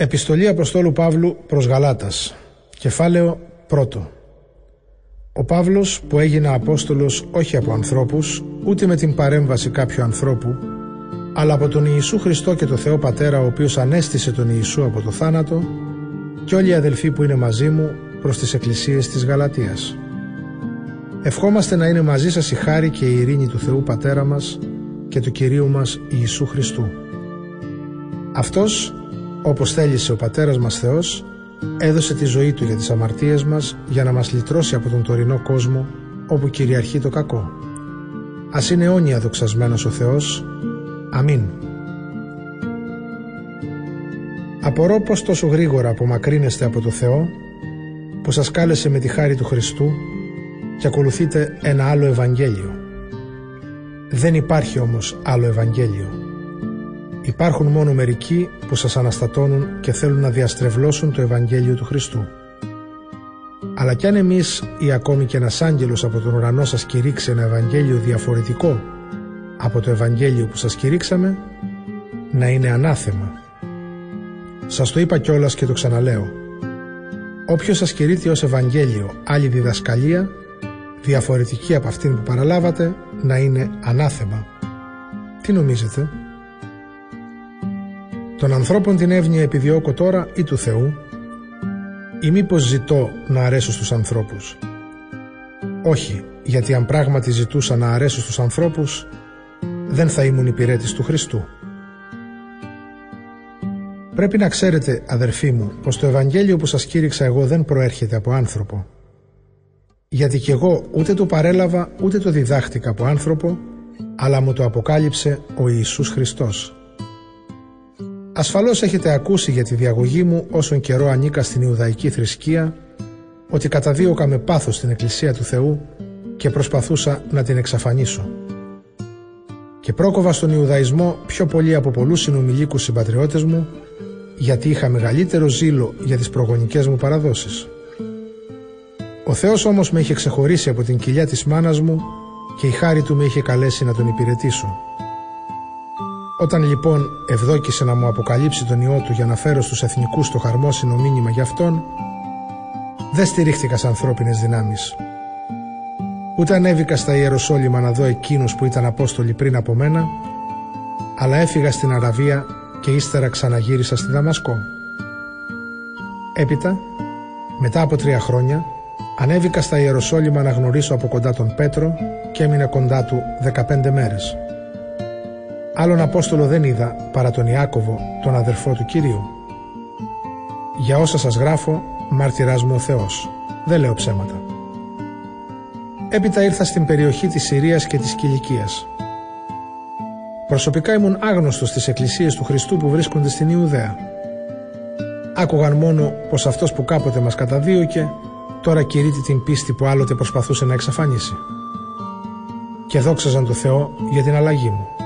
Επιστολή Αποστόλου Παύλου προς Γαλάτας Κεφάλαιο 1 Ο Παύλος που έγινε Απόστολος όχι από ανθρώπους ούτε με την παρέμβαση κάποιου ανθρώπου αλλά από τον Ιησού Χριστό και το Θεό Πατέρα ο οποίος ανέστησε τον Ιησού από το θάνατο και όλοι οι αδελφοί που είναι μαζί μου προς τις εκκλησίες της Γαλατίας. Ευχόμαστε να είναι μαζί σας η χάρη και η ειρήνη του Θεού Πατέρα μας και του Κυρίου μας Ιησού Χριστού. Αυτός όπως θέλησε ο Πατέρας μας Θεός, έδωσε τη ζωή Του για τις αμαρτίες μας για να μας λυτρώσει από τον τωρινό κόσμο όπου κυριαρχεί το κακό. Ας είναι αιώνια δοξασμένος ο Θεός. Αμήν. Απορώ πως τόσο γρήγορα απομακρύνεστε από το Θεό που σας κάλεσε με τη χάρη του Χριστού και ακολουθείτε ένα άλλο Ευαγγέλιο. Δεν υπάρχει όμως άλλο Ευαγγέλιο. Υπάρχουν μόνο μερικοί που σας αναστατώνουν και θέλουν να διαστρεβλώσουν το Ευαγγέλιο του Χριστού. Αλλά κι αν εμείς ή ακόμη και ένας άγγελος από τον ουρανό σας κηρύξει ένα Ευαγγέλιο διαφορετικό από το Ευαγγέλιο που σας κηρύξαμε, να είναι ανάθεμα. Σας το είπα κιόλας και το ξαναλέω. Όποιος σας κηρύττει ως Ευαγγέλιο άλλη διδασκαλία, διαφορετική από αυτήν που παραλάβατε, να είναι ανάθεμα. Τι νομίζετε; Των ανθρώπων την εύνοια επιδιώκω τώρα ή του Θεού ή μήπως ζητώ να αρέσω στους ανθρώπους. Όχι, γιατί αν πράγματι ζητούσα να αρέσω στους ανθρώπους δεν θα ήμουν υπηρέτης του Χριστού. Πρέπει να ξέρετε αδερφοί μου πως το Ευαγγέλιο που σας κήρυξα εγώ δεν προέρχεται από άνθρωπο. Γιατί κι εγώ ούτε το παρέλαβα ούτε το διδάχτηκα από άνθρωπο αλλά μου το αποκάλυψε ο Ιησούς Χριστός. Ασφαλώς έχετε ακούσει για τη διαγωγή μου όσον καιρό ανήκα στην Ιουδαϊκή θρησκεία ότι καταδίωκα με πάθος την Εκκλησία του Θεού και προσπαθούσα να την εξαφανίσω. Και πρόκοβα στον Ιουδαϊσμό πιο πολύ από πολλούς συνομιλίκους συμπατριώτες μου γιατί είχα μεγαλύτερο ζήλο για τις προγονικές μου παραδόσεις. Ο Θεός όμως με είχε ξεχωρίσει από την κοιλιά της μάνας μου και η χάρη του με είχε καλέσει να τον υπηρετήσω. Όταν λοιπόν ευδόκησε να μου αποκαλύψει τον ιό του για να φέρω στους εθνικούς το χαρμόσυνο μήνυμα για αυτόν, δεν στηρίχθηκα σε ανθρώπινες δυνάμεις. Ούτε ανέβηκα στα Ιεροσόλυμα να δω εκείνους που ήταν Απόστολοι πριν από μένα, αλλά έφυγα στην Αραβία και ύστερα ξαναγύρισα στη Δαμασκό. Έπειτα, μετά από τρία χρόνια, ανέβηκα στα Ιεροσόλυμα να γνωρίσω από κοντά τον Πέτρο και έμεινα κοντά του 15 μέρες. Άλλον Απόστολο δεν είδα παρά τον Ιάκωβο, τον αδερφό του Κυρίου. Για όσα σας γράφω, μάρτυράς μου ο Θεός. Δεν λέω ψέματα. Έπειτα ήρθα στην περιοχή της Συρίας και της Κιλικίας. Προσωπικά ήμουν άγνωστος στις εκκλησίες του Χριστού που βρίσκονται στην Ιουδαία. Άκουγαν μόνο πως αυτός που κάποτε μας καταδίωκε, τώρα κηρύττει την πίστη που άλλοτε προσπαθούσε να εξαφανίσει. Και δόξαζαν το Θεό για την αλλαγή μου.